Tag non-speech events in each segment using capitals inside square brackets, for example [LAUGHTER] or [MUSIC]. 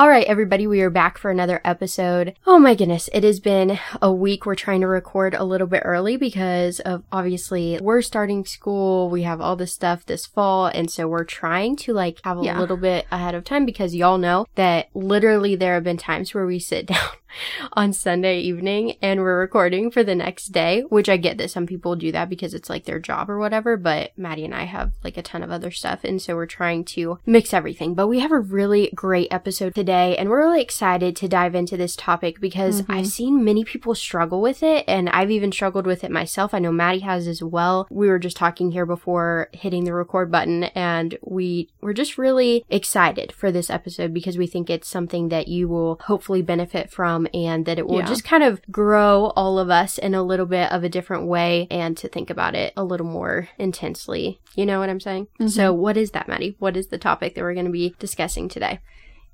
All right, everybody, we are back for another episode. Oh my goodness, it has been a week. We're trying to record a little bit early because of obviously we're starting school. We have all this stuff this fall. And so we're trying to like have a Yeah. little bit ahead of time because y'all know that literally there have been times where we sit [LAUGHS] down on Sunday evening and we're recording for the next day, which I get that some people do that because it's like their job or whatever, but Maddie and I have like a ton of other stuff and so we're trying to mix everything. But we have a really great episode today and we're really excited to dive into this topic because Mhm. I've seen many people struggle with it and I've even struggled with it myself. I know Maddie has as well. We were just talking here before hitting the record button and we were just really excited for this episode because we think it's something that you will hopefully benefit from and that it will Yeah. just kind of grow all of us in a little bit of a different way and to think about it a little more intensely. You know what I'm saying? Mhm. So what is that, Maddie? What is the topic that we're going to be discussing today?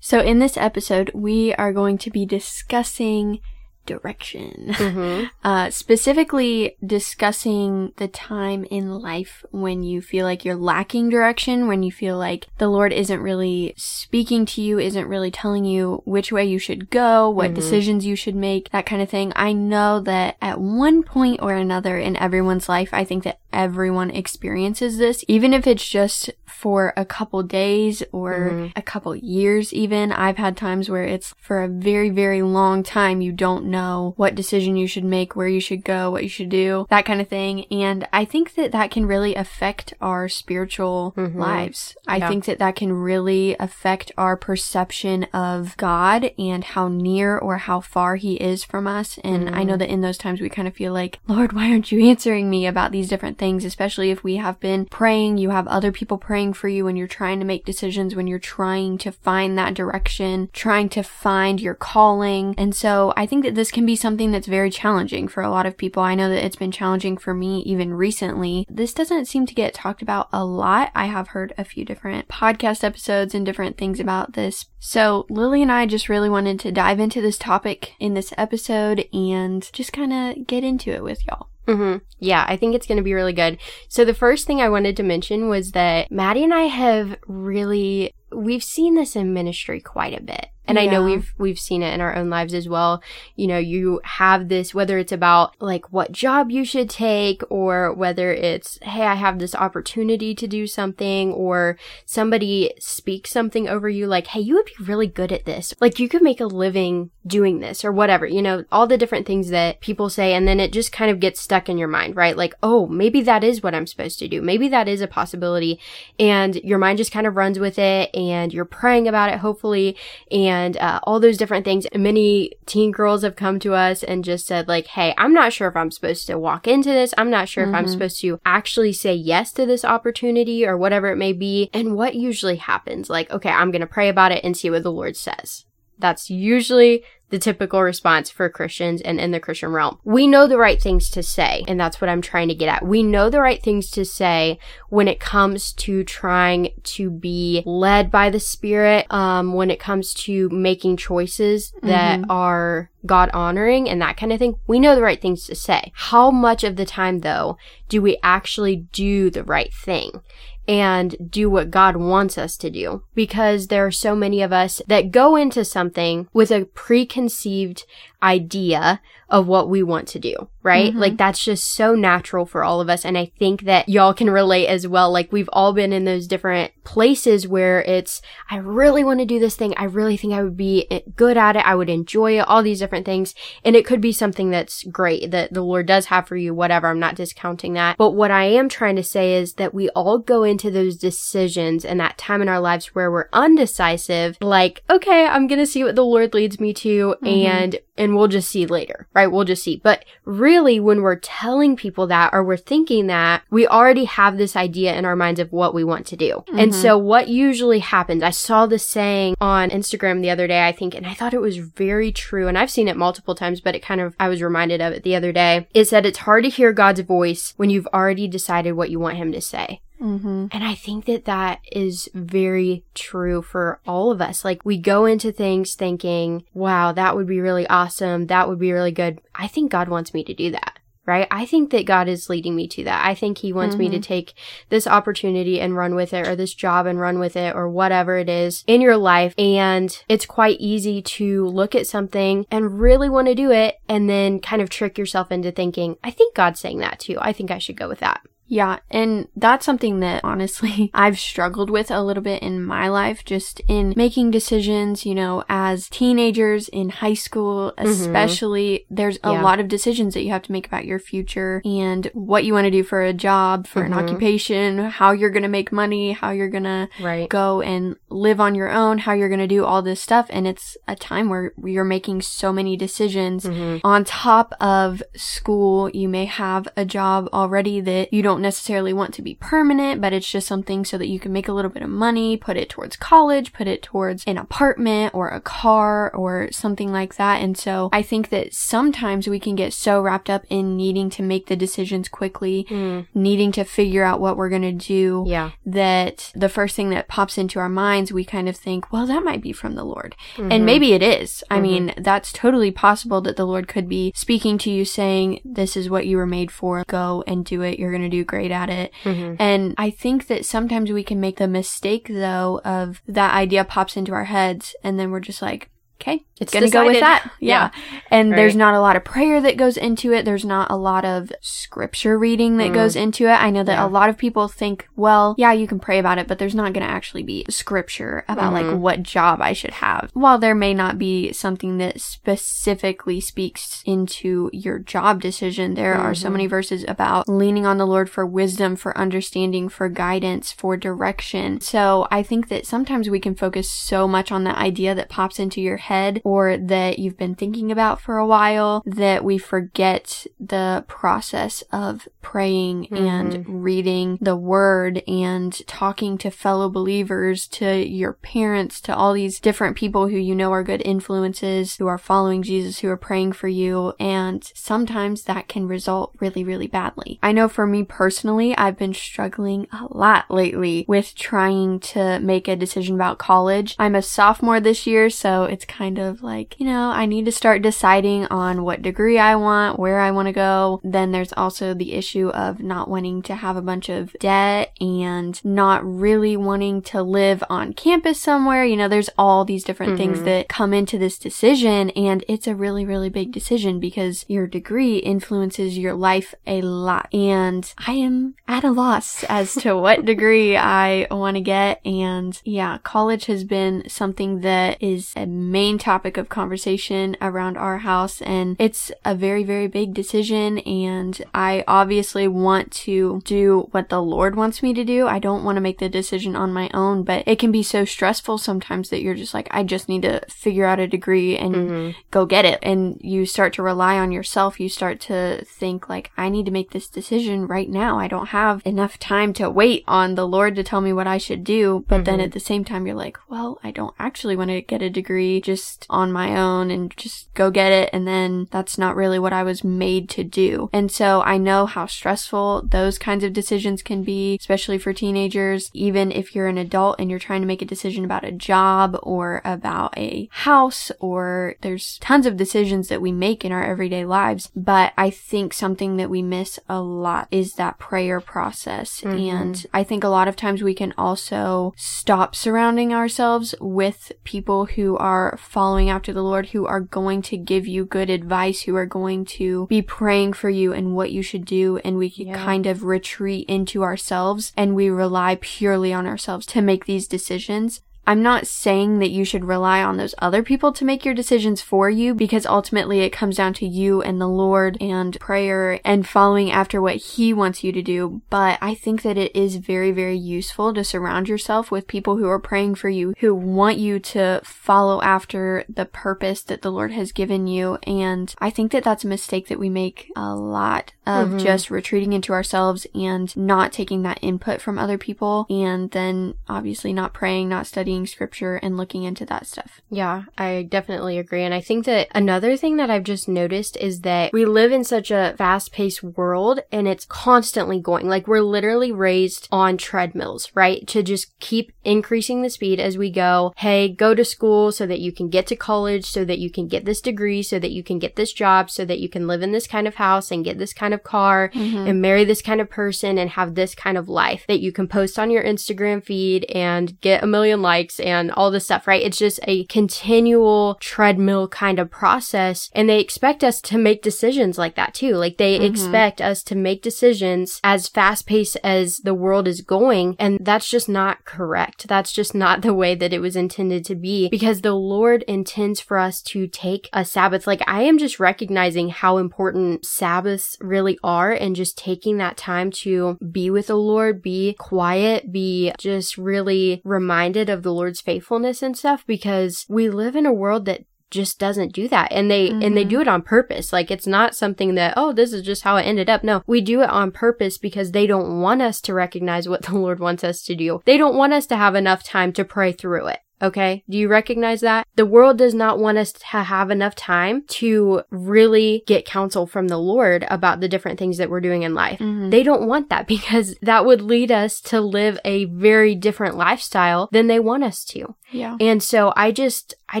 So, in this episode, we are going to be discussing direction. Mm-hmm. [LAUGHS] Uh, specifically discussing the time in life when you feel like you're lacking direction, when you feel like the Lord isn't really speaking to you, isn't really telling you which way you should go, what Mhm. decisions you should make, that kind of thing. I know that at one point or another in everyone's life, I think that everyone experiences this, even if it's just for a couple days or Mhm. a couple years even. I've had times where it's for a very, very long time you don't know what decision you should make, where you should go, what you should do, that kind of thing. And I think that that can really affect our spiritual Mhm. lives. I Yeah. think that that can really affect our perception of God and how near or how far He is from us. And I know that in those times we kind of feel like, Lord, why aren't you answering me about these different things? Especially if we have been praying, you have other people praying for you when you're trying to make decisions, when you're trying to find that direction, trying to find your calling. And so I think that this can be something that's very challenging for a lot of people. I know that it's been challenging for me even recently. This doesn't seem to get talked about a lot. I have heard a few different podcast episodes and different things about this. So Lily and I just really wanted to dive into this topic in this episode and just kind of get into it with y'all. Hmm Yeah, I think it's going to be really good. So the first thing I wanted to mention was that Maddie and I have really we've seen this in ministry quite a bit. And I know we've we've seen it in our own lives as well. You know, you have this whether it's about like what job you should take or whether it's hey, I have this opportunity to do something or somebody speaks something over you like, "Hey, you would be really good at this." Like you could make a living doing this or whatever. You know, all the different things that people say and then it just kind of gets stuck in your mind, right? Like, "Oh, maybe that is what I'm supposed to do. Maybe that is a possibility." And your mind just kind of runs with it and you're praying about it hopefully and uh, all those different things. Many teen girls have come to us and just said like, "Hey, I'm not sure if I'm supposed to walk into this. I'm not sure if I'm Mhm. supposed to actually say yes to this opportunity or whatever it may be." And what usually happens? Like, "Okay, I'm going to pray about it and see what the Lord says." That's usually the typical response for Christians and in the Christian realm. We know the right things to say, and that's what I'm trying to get at. We know the right things to say when it comes to trying to be led by the Spirit, um, when it comes to making choices that Mhm. are God honoring and that kind of thing. We know the right things to say. How much of the time, though, do we actually do the right thing? And do what God wants us to do. Because there are so many of us that go into something with a preconceived idea of what we want to do, right? Mhm. Like that's just so natural for all of us. And I think that y'all can relate as well. Like we've all been in those different places where it's, I really want to do this thing. I really think I would be eh, good at it. I would enjoy it, all these different things. And it could be something that's great that the Lord does have for you, whatever. I'm not discounting that. But what I am trying to say is that we all go into those decisions and that time in our lives where we're undecisive, like, okay, I'm going to see what the Lord leads me to. Mhm. And and we'll just see later, right? We'll just see. But really, when we're telling people that or we're thinking that, we already have this idea in our minds of what we want to do. Mm-hmm. And so what usually happens, I saw this saying on Instagram the other day, I think, and I thought it was very true. And I've seen it multiple times, but it kind of, I was reminded of it the other day. It said it's hard to hear God's voice when you've already decided what you want him to say. Mm-hmm. And I think that that is very true for all of us. Like we go into things thinking, wow, that would be really awesome. That would be really good. I think God wants me to do that. Right? I think that God is leading me to that. I think He wants mm-hmm. me to mm-hmm. take this opportunity and run with it, or this job and run with it, or whatever it is in your life. And it's quite easy to look at something and really want to do it, and then kind of trick yourself into thinking, I think God's saying that too. I think I should go with that. Yeah, and that's something that honestly [LAUGHS] I've struggled with a little bit in my life, just in making decisions, you know, as teenagers in high school, mm-hmm. especially. Mm-hmm. There's a yeah. lot of decisions that you have to make about your future and what you want to do for a job, for mm-hmm. an occupation, how you're going to make money, how you're going to go and live on your own, how you're going to do all this stuff. And it's a time where you're making so many decisions. Mm-hmm. On top of school, you may have a job already that you don't necessarily want to be permanent, but it's just something so that you can make a little bit of money, put it towards college, put it towards an apartment or a car or something like that. And so I think that sometimes we can get so wrapped up in needing to make the decisions quickly, mm. needing to figure out what we're going to do, yeah. that the first thing that pops into our minds, we kind of think, well, that might be from the Lord. Mm-hmm. And maybe it is. I mm-hmm. mean, that's totally possible that the Lord could be speaking to you saying, this is what you were made for. Go and do it. You're going to do great at it. Mm-hmm. And I think that sometimes we can make the mistake though of that idea pops into our heads and then we're just like, okay, it's going to go with that. [LAUGHS] Yeah. yeah. And right. there's not a lot of prayer that goes into it. There's not a lot of scripture reading that mm. goes into it. I know that yeah. a lot of people think, well, yeah, you can pray about it, but there's not going to actually be scripture about mm-hmm. like what job I should have. While there may not be something that specifically speaks into your job decision, there mm-hmm. are so many mm-hmm. verses about leaning on the Lord for wisdom, for understanding, for guidance, for direction. So I think that sometimes we can focus so much on the idea that pops into your head or that you've been thinking about for a while that we forget the process of praying mm-hmm. and reading the word and talking to fellow believers, to your parents, to all these different people who you know are good influences, who are following Jesus, who are praying for you. And sometimes that can result really, really badly. I know for me personally, I've been struggling a lot lately with trying to make a decision about college. I'm a sophomore this year, so it's kind of like, you know, I need to start deciding on what degree I want, where I want to go. Then there's also the issue of not wanting to have a bunch of debt and not really wanting to live on campus somewhere. You know, there's all these different mm-hmm. things that come into this decision and it's a really, really big decision because your degree influences your life a lot. And I am at a loss as to [LAUGHS] what degree I want to get. And yeah, college has been something that is a main topic of conversation around our house and it's a very, very big decision and I obviously want to do what the Lord wants me to do. I don't want to make the decision on my own, but it can be so stressful sometimes that you're just like, I just need to figure out a degree and mm-hmm. go get it. And you start to rely on yourself. You start to think like, I need to make this decision right now. I don't have enough time to wait on the Lord to tell me what I should do. But mm-hmm. then at the same time, you're like, well, I don't actually want to get a degree just on my own and just go get it. And then that's not really what I was made to do. And so I know how stressful those kinds of decisions can be, especially for teenagers. Even if you're an adult and you're trying to make a decision about a job or about a house or there's tons of decisions that we make in our everyday lives. But I think something that we miss a lot is that prayer process. Mm-hmm. And I think a lot of times we can also stop surrounding ourselves with people who are following after the Lord who are going to give you good advice, who are going to be praying for you and what you should do. And we yeah. kind of retreat into ourselves and we rely purely on ourselves to make these decisions. I'm not saying that you should rely on those other people to make your decisions for you because ultimately it comes down to you and the Lord and prayer and following after what He wants you to do. But I think that it is very, very useful to surround yourself with people who are praying for you, who want you to follow after the purpose that the Lord has given you. And I think that that's a mistake that we make a lot of mm-hmm. just retreating into ourselves and not taking that input from other people and then obviously not praying, not studying scripture and looking into that stuff. Yeah, I definitely agree. And I think that another thing that I've just noticed is that we live in such a fast paced world and it's constantly going. Like we're literally raised on treadmills, right? To just keep increasing the speed as we go. Hey, go to school so that you can get to college, so that you can get this degree, so that you can get this job, so that you can live in this kind of house and get this kind of car mm-hmm. and marry this kind of person and have this kind of life that you can post on your Instagram feed and get a million likes and all this stuff, right? It's just a continual treadmill kind of process. And they expect us to make decisions like that too. Like they mm-hmm. expect us to make decisions as fast paced as the world is going. And that's just not correct. That's just not the way that it was intended to be because the Lord intends for us to take a Sabbath. Like I am just recognizing how important Sabbaths really are and just taking that time to be with the Lord, be quiet, be just really reminded of the Lord's faithfulness and stuff because we live in a world that just doesn't do that and they mm-hmm. and they do mm-hmm. it on purpose like it's not something that oh this is just how it ended up no we do it on purpose because they don't want us to recognize what [LAUGHS] the lord wants us to do they don't want us to have enough time to pray through it Okay. Do you recognize that? The world does not want us to have enough time to really get counsel from the Lord about the different things that we're doing in life. Mm-hmm. They don't want that [LAUGHS] because that would lead us to live a very different lifestyle than they want us to. Yeah. And so I just, I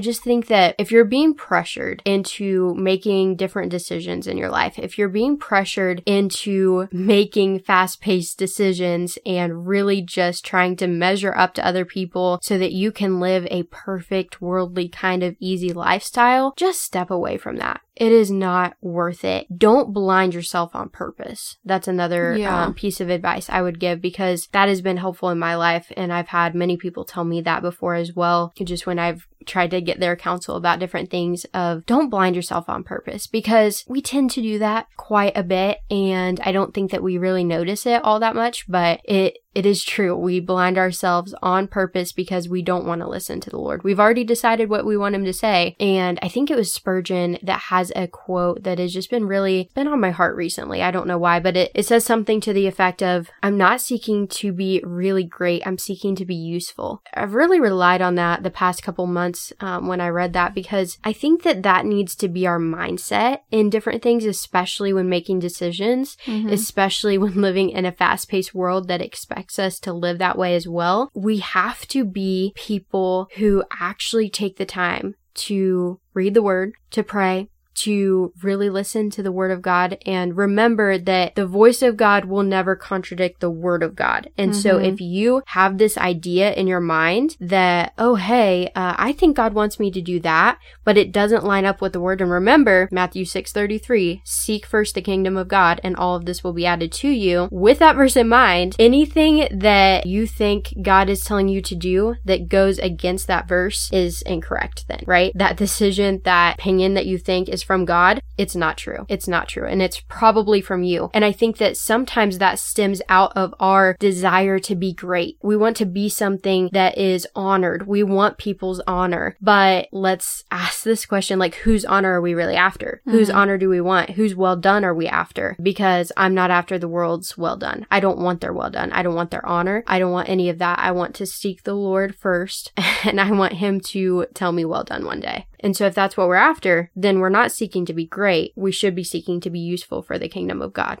just think that if you're being pressured into making different decisions in your life, if you're being pressured into making fast paced decisions and really just trying to measure up to other people so that you can live a perfect worldly kind of easy lifestyle, just step away from that it is not worth it. Don't blind yourself on purpose. That's another yeah. um, piece of advice I would give because that has been helpful in my life. And I've had many people tell me that before as well. Just when I've tried to get their counsel about different things of don't blind yourself on purpose because we tend to do that quite a bit and I don't think that we really notice it all that much, but it it is true. We blind ourselves on purpose because we don't want to listen to the Lord. We've already decided what we want him to say. And I think it was Spurgeon that has a quote that has just been really been on my heart recently. I don't know why, but it, it says something to the effect of, I'm not seeking to be really great. I'm seeking to be useful. I've really relied on that the past couple months um, when I read that because I think that that needs to be our mindset in different things, especially when making decisions, mm-hmm. especially when [LAUGHS] living in a fast paced world that expects us to live that way as well. We have to be people who actually take the time to read the word, to pray, to really listen to the word of God and remember that the voice of God will never contradict the word of God. And mm-hmm. so if you have this idea in your mind that, oh, hey, uh, I think God wants me to do that, but it doesn't line up with the word. And remember Matthew 6:33, seek first the kingdom of God and all of this will be added to you. With that verse in mind, anything that you think God is telling you to do that goes against that verse is incorrect then, right? That decision, that opinion that you think is from God, it's not true. It's not true. And it's probably from you. And I think that sometimes that stems out of our desire to be great. We want to be something that is honored. We want people's honor. But let's ask this question like, whose honor are we really after? Mm-hmm. Whose honor do we want? Whose well done are we after? Because I'm not after the world's well done. I don't want their well done. I don't want their honor. I don't want any of that. I want to seek the Lord first [LAUGHS] and I want Him to tell me well done one day. And so if that's what we're after, then we're not seeking to be great. We should be seeking to be useful for the kingdom of God.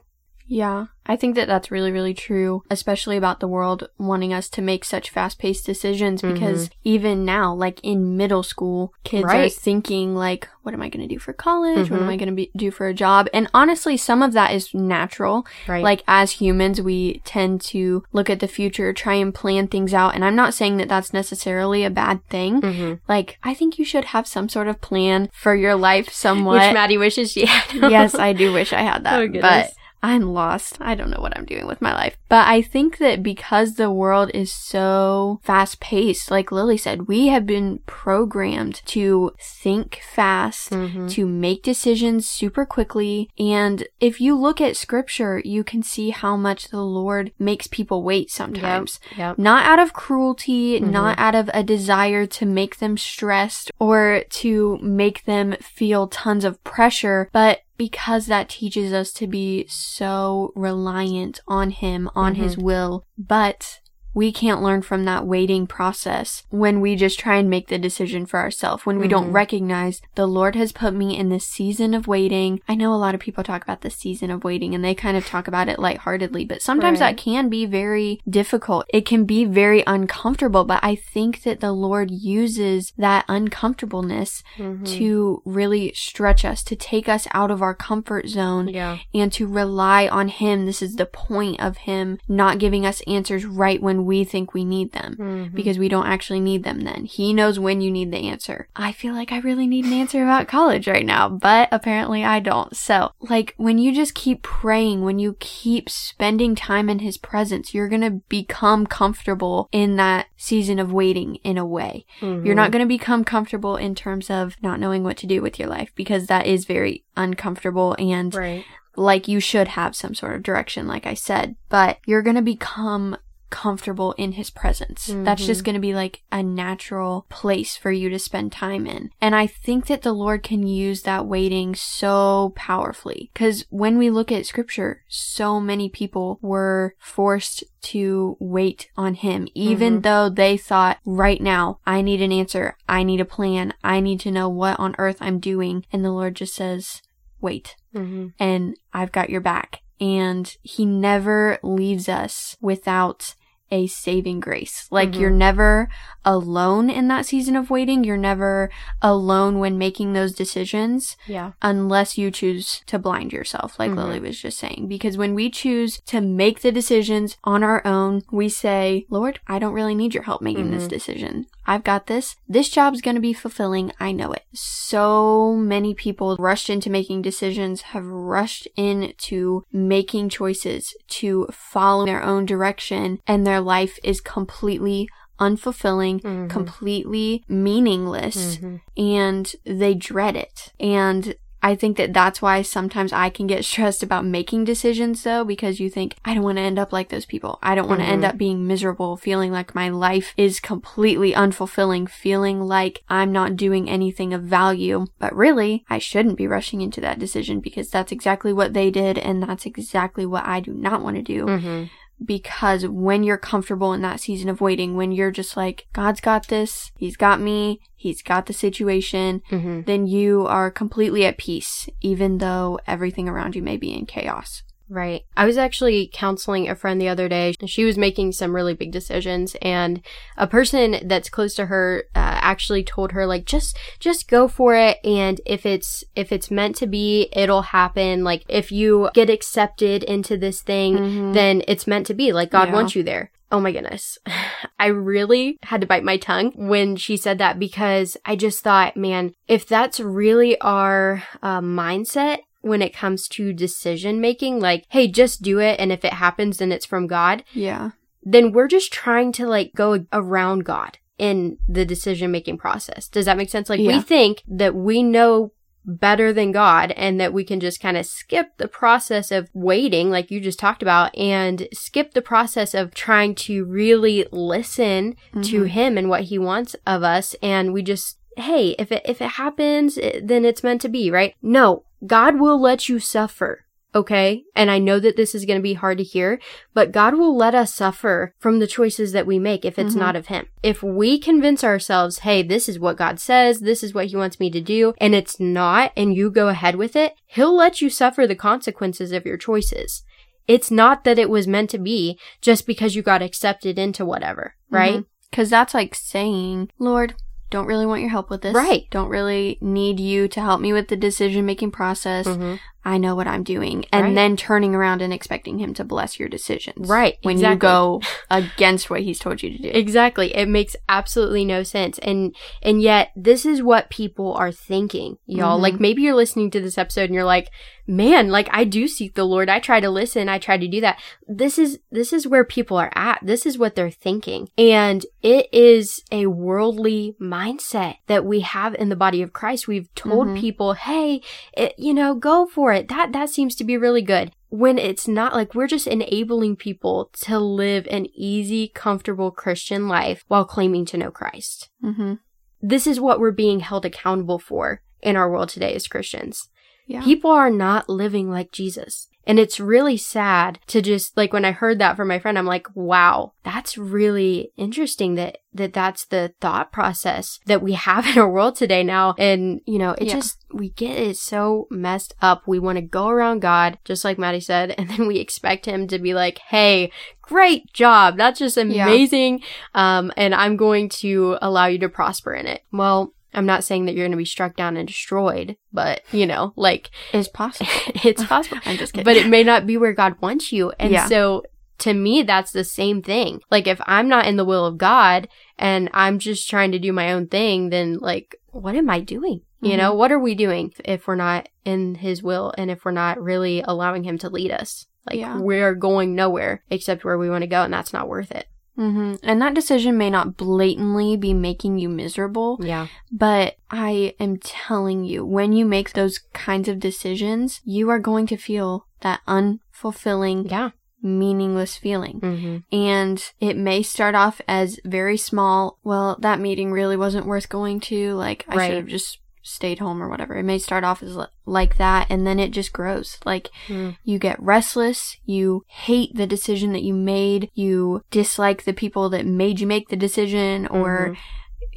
Yeah, I think that that's really, really true, especially about the world wanting us to make such fast paced decisions because mm-hmm. even now, like in middle school, kids right. are thinking, like, what am I going to do for college? Mm-hmm. What am I going to be do for a job? And honestly, some of that is natural. Right. Like as humans, we tend to look at the future, try and plan things out. And I'm not saying that that's necessarily a bad thing. Mm-hmm. Like, I think you should have some sort of plan for your life somewhat. Which Maddie wishes she had. yes, [LAUGHS] I do wish I had that. Oh, but I'm lost. I don't know what I'm doing with my life. But I think that because the world is so fast paced, like Lily said, we have been programmed to think fast, mm-hmm. to make decisions super quickly. And if you look at scripture, you can see how much the Lord makes people wait sometimes. Yep, yep. Not out of cruelty, mm-hmm. not out of a desire to make them stressed or to make them feel tons of pressure, but because that teaches us to be so reliant on Him, on mm-hmm. His will. But we can't learn from that waiting process when we just try and make the decision for ourselves, when we mm-hmm. don't recognize the Lord has put me in this season of waiting. I know a lot of people talk about the season of waiting and they kind of talk about it lightheartedly, but sometimes right. that can be very difficult. It can be very uncomfortable, but I think that the Lord uses that uncomfortableness mm-hmm. to really stretch us, to take us out of our comfort zone yeah. and to rely on Him. This is the point of Him not giving us answers right when we think we need them mm-hmm. because we don't actually need them then. He knows when you need the answer. I feel like I really need an answer about college right now, but apparently I don't. So, like, when you just keep praying, when you keep spending time in His presence, you're going to become comfortable in that season of waiting in a way. Mm-hmm. You're not going to become comfortable in terms of not knowing what to do with your life because that is very uncomfortable and right like you should have some sort of direction, like I said, but you're going to become comfortable in his presence. Mm-hmm. That's just mm-hmm. going to be like a natural place for you to spend time in. And I think that the Lord can use that waiting so powerfully because when we look at scripture, so many people were forced to wait on him, even mm-hmm. though they thought right now, I need an answer. I need a plan. I need to know what on earth I'm doing. And the Lord just says, wait. Mm-hmm. And I've got your back and he never leaves us without a saving grace. Like mm-hmm. you're never alone in that season of waiting. You're never alone when making those decisions. Yeah. Unless you choose to blind yourself, like mm-hmm. Lily was just saying. Because when we choose to make the decisions on our own, we say, Lord, I don't really need your help making mm-hmm. this decision. I've got this. This job's going to be fulfilling. I know it. So many people rushed into making decisions, have rushed into making choices to follow their own direction, and their life is completely unfulfilling, mm-hmm. completely meaningless, mm-hmm. and they dread it. And I think that that's why sometimes I can get [LAUGHS] stressed about making decisions though, because you think, I don't want to end up like those people. I don't want to mm-hmm. end up being miserable, feeling like my life is completely unfulfilling, feeling like I'm not doing anything of value. But really, I shouldn't be rushing into that decision because that's exactly what they did and that's exactly what I do not want to do. Mm-hmm because when you're comfortable in that season of waiting, when you're just like, God's got this, He's got me, He's got the situation, mm-hmm. then you are completely at peace, even though everything around you may be in chaos. Right. I was actually counseling a friend the other day. She was making some really big decisions and a person that's close to her uh, actually told her like just just go for it and if it's if it's meant to be, it'll happen. Like if you get accepted into this thing, mm-hmm. then it's meant to be. Like God yeah. wants you there. Oh my goodness. [LAUGHS] I really had to bite my tongue when she said that because I just thought, man, if that's really our uh, mindset, when it comes to decision making, like, hey, just do it. And if it happens, then it's from God. Yeah. Then we're just trying to like go around God in the decision making process. Does that make sense? Like, yeah. we think that we know better than God and that we can just kind of skip the process of waiting, like you just talked about, and skip the process of trying to really listen mm-hmm. to Him and what He wants of us. And we just, hey, if it, if it happens, then it's meant to be, right? No, God will let you suffer. Okay. And I know that this is going to be hard to hear, but God will let us suffer from the choices that we make if it's mm-hmm. not of Him. If we convince ourselves, hey, this is what God says, this is what He wants me to do, and it's not, and you go ahead with it, He'll let you suffer the consequences of your choices. It's not that it was meant to be just because you got accepted into whatever, right? Because mm-hmm. that's like saying, Lord, don't really want your help with this. Right. Don't really need you to help me with the decision making process. Mm-hmm. I know what I'm doing. And Right. then turning around and expecting him to bless your decisions. Right, When exactly. you go [LAUGHS] against what he's told you to do. Exactly. It makes absolutely no sense. And and yet this is what people are thinking, y'all. Mhm. Like maybe you're listening to this episode and you're like, "Man, like I do seek the Lord. I try to listen. I try to do that." This is this is where people are at. This is what they're thinking. And it is a worldly mindset that we have in the body of Christ. We've told Mhm. people, "Hey, it, you know, go for it. That that seems to be really good." when it's not like we're just enabling people to live an easy, comfortable Christian life while claiming to know Christ. Mm-hmm. This is what we're being held accountable for in our world today as Christians. Yeah. People are not living like Jesus. And it's really sad to just like when I heard that from my friend, I'm like, wow, that's really interesting that, that that's the thought process that we have [LAUGHS] in our world today now. And, you know, it Yeah. just, we get it so messed up. We want to go around God, just like Maddie said, [LAUGHS] and then we expect him to be like, hey, great job. That's just Yeah. amazing. Um, and I'm going to allow you to prosper in it. Well, I'm not saying that you're going to be struck down and destroyed, but you know, like it's possible. [LAUGHS] it's possible. I'm just kidding. But it may not be where God wants you. And Yeah. so to me, that's the same thing. Like if I'm not in the will of God and I'm just trying to do my own thing, then like, what am I doing? You Mhm. know, what are we doing if we're not in his will and if we're not really allowing him to lead us? Like Yeah. we're going nowhere except where we want to go and that's not worth it. Hmm And that decision may not blatantly be making you miserable, Yeah. but I am telling you, when you make those kinds of decisions, you are going to feel that unfulfilling, Yeah. meaningless feeling. Mm-hmm. And it may start off as very small. Well, that meeting really wasn't worth going to. Like, I Right. should have just stayed home or whatever. It may start off as li- like that and then it just grows. Like, Mm. you get restless, you hate the decision that you made, you dislike the people that made you make the decision or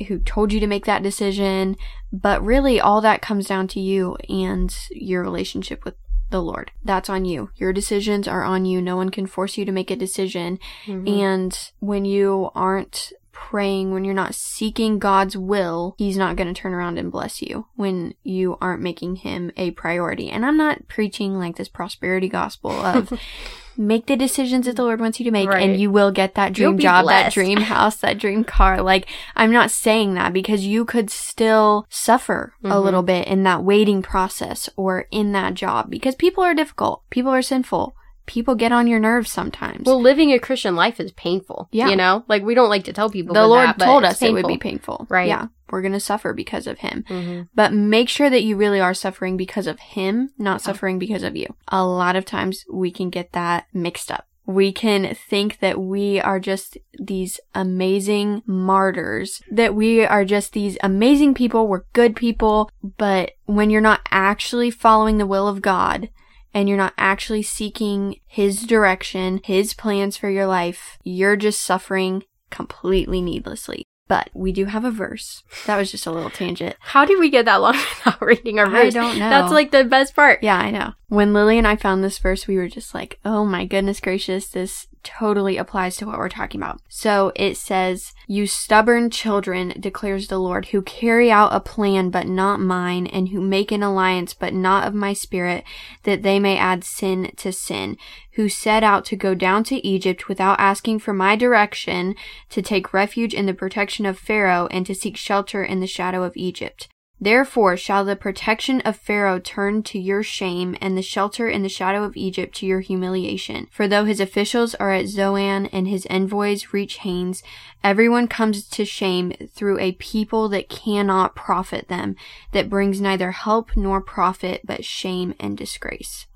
who told you to make that decision. But really, all that comes down to you and your relationship with the Lord. That's on you. Your decisions are on you. No one can force you to make a decision. Mhm. And when you aren't praying, when you're not seeking God's will, He's not going to turn around and bless you when you aren't making Him a priority. And I'm not preaching like this prosperity gospel of [LAUGHS] make the decisions that the Lord wants you to make Right. and you will get that dream job, that dream house, that dream car. Like, I'm not saying that because you could still suffer a Mhm. little bit in that waiting process or in that job because people are difficult. People are sinful. People get on your nerves sometimes. Well, living a Christian life is painful. Yeah. You know, like we don't like to tell people the Lord but told us it would be painful. painful. Right. Yeah. We're going to suffer because of him. Mm-hmm. But make sure that you really are suffering because of him, not suffering because of you. A lot of times we can get that mixed up. We can think that we are just these amazing martyrs, that we are just these amazing people, we're good people, but when you're not actually following the will of God, and you're not actually seeking His direction, His plans for your life, you're just suffering completely needlessly. But we do have a verse. That was just a little tangent. How did we get that long [LAUGHS] without reading our verse? I don't know. That's like the best part. Yeah, I know. When Lily and I found this verse, we were just like, oh my goodness gracious, this totally applies to what we're talking about. So it says, You stubborn children, declares the Lord, who carry out a plan but not mine, and who make an alliance but not of my spirit, that they may add sin to sin, who set out to go down to Egypt without asking for my direction, to take refuge in the protection of Pharaoh, and to seek shelter in the shadow of Egypt. Therefore shall the protection of Pharaoh turn to your shame, and the shelter in the shadow of Egypt to your humiliation. For though his officials are at Zoan and his envoys reach Hanes, everyone comes to shame through a people that cannot profit them, that brings neither help nor profit, but shame and disgrace.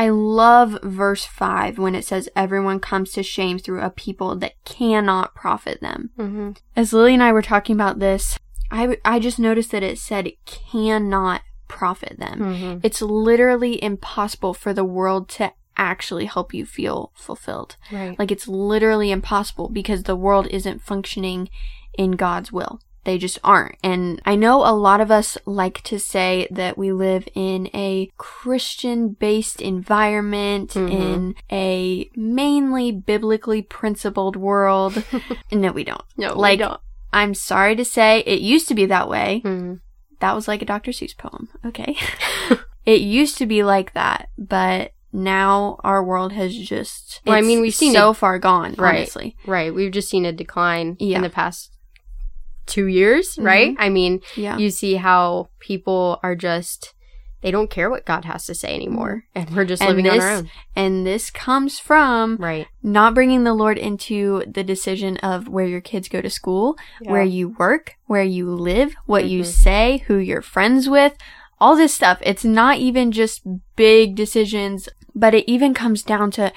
I love verse 5 when it says everyone comes to shame through a people that cannot profit them Mm-hmm. as Lily and I were talking about this, I, I just noticed that it said it cannot profit them. Mm-hmm. It's literally impossible for the world to actually help you feel fulfilled. Right. Like it's literally impossible because the world isn't functioning in God's will. They just aren't. And I know a lot of us like to say that we live in a Christian based environment, Mhm. in a mainly biblically principled world. [LAUGHS] no, we don't. no, we like, don't. I'm sorry to say, it used to be that way. Mhm. That was like a Dr. Seuss poem. Okay. [LAUGHS] [LAUGHS] it used to be like that, but now our world has just Well, I mean, we've seen so it- far gone, Right. honestly. Right. We've just seen a decline Yeah. in the past two years, right? I mean, Yeah. you see how people are just they don't care what God has to say anymore, and we're just And living on our this- own. and this comes from Right. not bringing the Lord into the decision of where your kids go to school, where you work, where you live, what you Mhm. say, who you're friends with, all this stuff. It's not even just big decisions, but it even comes down to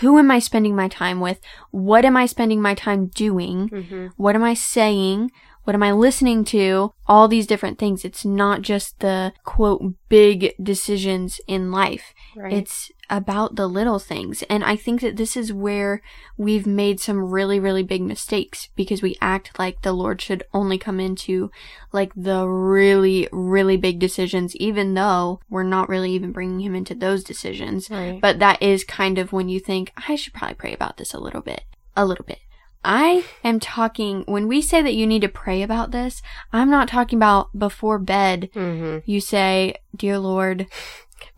who am I spending my time with? What am I spending my time doing? hmm What am I saying? What am I listening to? All these different things. It's not just the quote big decisions in life. Right. It's about the little things. And I think that this is where we've made some really, really big mistakes because we act like the Lord should only come into like the really, really big decisions, even though we're not really even bringing him into those decisions. right. But that is kind of when you think, I should probably pray about this a little bit. A little bit. I am talking, when we say that you need to pray about this, I'm not talking about before bed. hmm You say, Dear Lord,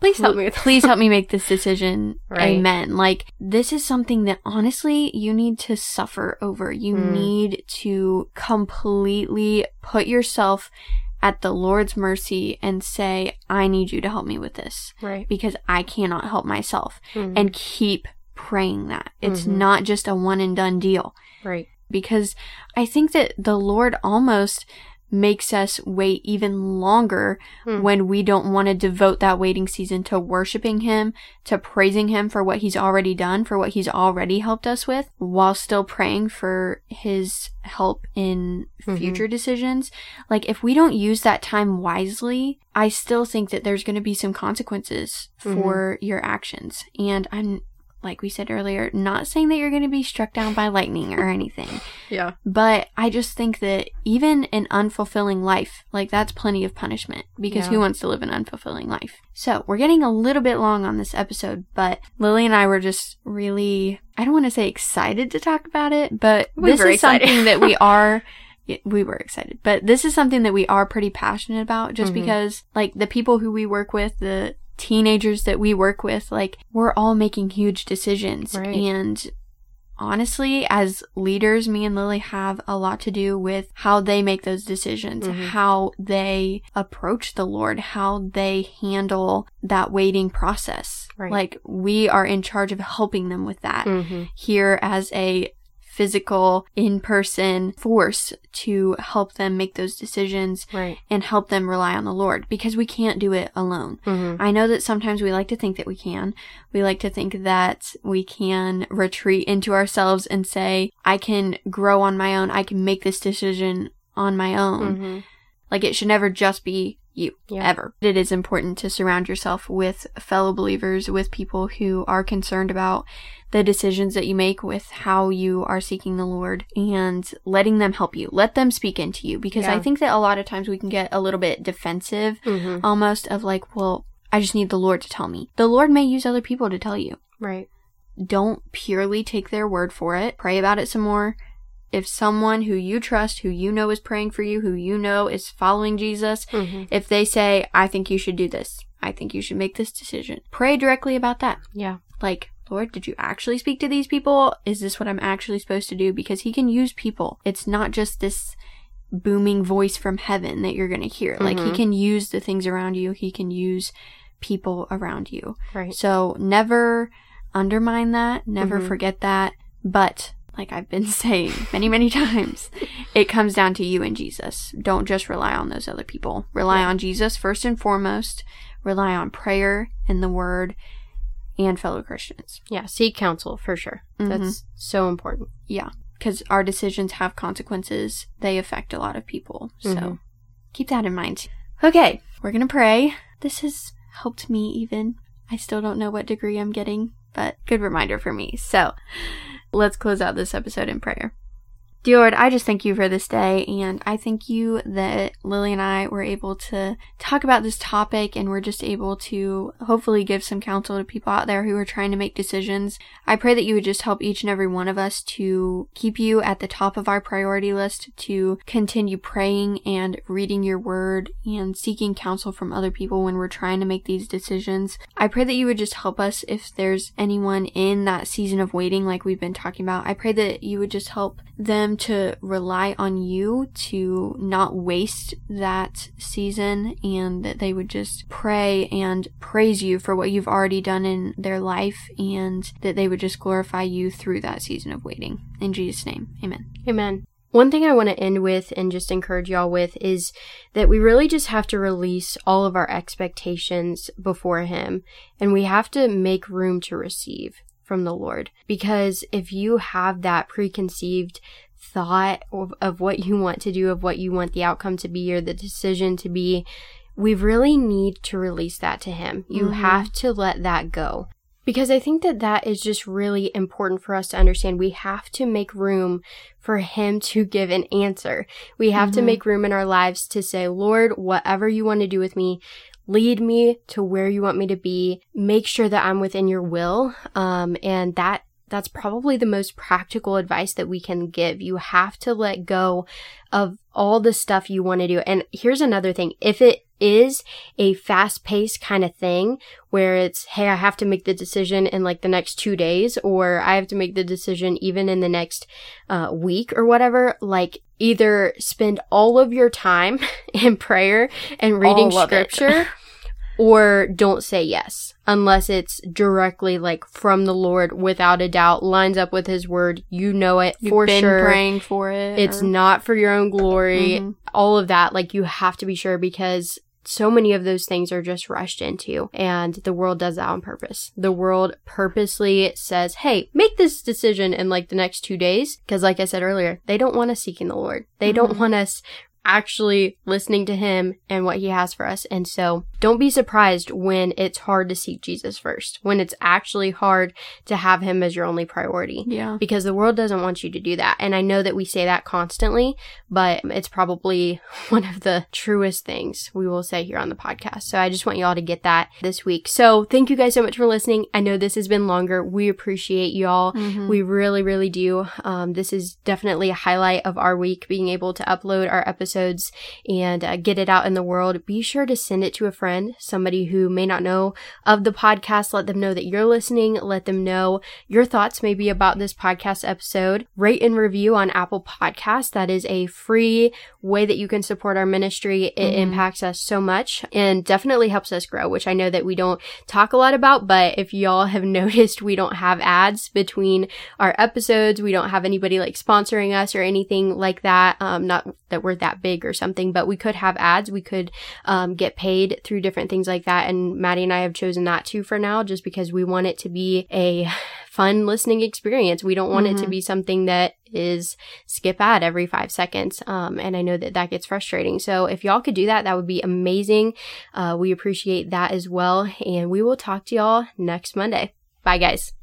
Please help me please help me make this decision. [LAUGHS] Right. Amen. Like, this is something that honestly you need to suffer over. You Mm. need to completely put yourself at the Lord's mercy and say, I need you to help me with this Right. because I cannot help myself Mhm. and keep praying that. It's Mhm. not just a one and done deal right. because I think that the Lord almost makes us wait even longer Hmm. when we don't want to devote that waiting season to worshiping Him, to praising Him for what He's already done, for what He's already helped us with, while still praying for His help in Mhm. future decisions. Like, if we don't use that time wisely, I still think that there's going to be some consequences for your actions. And I'm, like we said earlier, not saying that you're going to be struck down by lightning or anything. [LAUGHS] Yeah. But I just think that even an unfulfilling life, like that's plenty of punishment because Yeah. who wants to live an unfulfilling life? So we're getting a little bit long on this episode, but Lily and I were just really, I don't want to say excited to talk about it, but We this is excited. something that we [LAUGHS] are we were excited, but this is something that we are pretty passionate about just Mhm. because, like, the people who we work with, the teenagers that we work with, like, we're all making huge decisions. Right. And honestly, as leaders, me and Lily have a lot to do with how they make those decisions, Mhm. how they approach the Lord, how they handle that waiting process. Right. Like, we are in charge of helping them with that hmm here as a physical, in person force to help them make those decisions Right. and help them rely on the Lord because we can't do it alone. hmm I know that sometimes we like to think that we can. We like to think that we can retreat into ourselves and say, I can grow on my own. I can make this decision on my own. hmm Like it should never just be you, Yeah. ever. It is important to surround yourself with fellow believers, with people who are concerned about the decisions that you make, with how you are seeking the Lord, and letting them help you. Let them speak into you because I think that a lot of times we can get a little bit defensive hmm almost of like, well, I just need the Lord to tell me. The Lord may use other people to tell you. Right. Don't purely take their word for it. Pray about it some more. If someone who you trust, who you know is praying for you, who you know is following Jesus, hmm if they say, I think you should do this, I think you should make this decision, pray directly about that. Yeah. Like, Lord, did you actually speak to these people? Is this what I'm actually supposed to do? Because He can use people. It's not just this booming voice from heaven that you're going to hear. Like, He Mhm. can use the things around you, He can use people around you. Right. So never undermine that, never Mhm. forget that. But, like I've been [LAUGHS] saying many, many times, it comes down to you and Jesus. Don't just rely on those other people. Rely Yeah. on Jesus first and foremost. Rely on prayer and the word and fellow Christians. Yeah. Seek counsel for sure. Mhm. That's so important. Yeah. Because our decisions have consequences, they affect a lot of people. So Mhm. keep that in mind. Okay, we're going to pray. This has helped me even. I still don't know what degree I'm getting, but good reminder for me. So let's close out this episode in prayer. Dear Lord, I just thank you for this day, and I thank you that Lily and I were able to talk about this topic, and we're just able to hopefully give some counsel to people out there who are trying to make decisions. I pray that you would just help each and every one of us to keep you at the top of our priority list, to continue praying and reading your word and seeking counsel from other people when we're trying to make these decisions. I pray that you would just help us if there's anyone in that season of waiting, like we've been talking about. I pray that you would just help them to rely on you to not waste that season and that they would just pray and praise you for what you've already done in their life and that they would just glorify you through that season of waiting. In Jesus' name, amen. Amen. One thing I want to end with and just encourage y'all with is that we really just have to release all of our expectations before Him and we have to make room to receive from the Lord. Because if you have that preconceived thought of, of what you want to do, of what you want the outcome to be or the decision to be, we really need to release that to Him. You mm-hmm. have to let that go. Because I think that that is just really important for us to understand. We have to make room for Him to give an answer. We have mm-hmm. to make room in our lives to say, Lord, whatever you want to do with me, lead me to where you want me to be. Make sure that I'm within your will. Um, and that that's probably the most practical advice that we can give. You have to let go of all the stuff you want to do. And here's another thing. If it is a fast paced kind of thing where it's, hey, I have to make the decision in like the next two days, or I have to make the decision even in the next uh, week or whatever, like either spend all of your time [LAUGHS] in prayer and reading scripture. [LAUGHS] or don't say yes unless it's directly like from the Lord without a doubt lines up with his word you know it You've for been sure praying for it it's or... not for your own glory mm-hmm. all of that like you have to be sure because so many of those things are just rushed into and the world does that on purpose. The world purposely says, Hey, make this decision in like the next two days. Cause like I said earlier, they don't want us seeking the Lord. They mm-hmm. don't want us actually listening to him and what he has for us. And so don't be surprised when it's hard to seek Jesus first, when it's actually hard to have him as your only priority. Yeah. Because the world doesn't want you to do that. And I know that we say that constantly, but it's probably [LAUGHS] one of the truest things we will say here on the podcast. So I just want you all to get that this week. So thank you guys so much for listening. I know this has been longer. We appreciate y'all. Mm-hmm. We really, really do. Um, this is definitely a highlight of our week, being able to upload our episode episodes and uh, get it out in the world, be sure to send it to a friend, somebody who may not know of the podcast. Let them know that you're listening. Let them know your thoughts maybe about this podcast episode. Rate and review on Apple Podcasts. That is a free way that you can support our ministry. It mm-hmm. impacts us so much and definitely helps us grow, which I know that we don't talk a lot about, but if y'all have [LAUGHS] noticed, we don't have ads between our episodes. We don't have anybody like sponsoring us or anything like that. Um, not that we're that big or something, but we could have ads. We could um, get paid through different things like that. And Maddie and I have chosen not to for now just because we want it to be a [LAUGHS] fun listening experience. We don't want mm-hmm. it to mm-hmm. be something that is skip ad every five seconds. Um, and I know that that gets frustrating. So if y'all could do that, that would be amazing. Uh, we appreciate that as well. And we will talk to y'all next Monday. Bye, guys.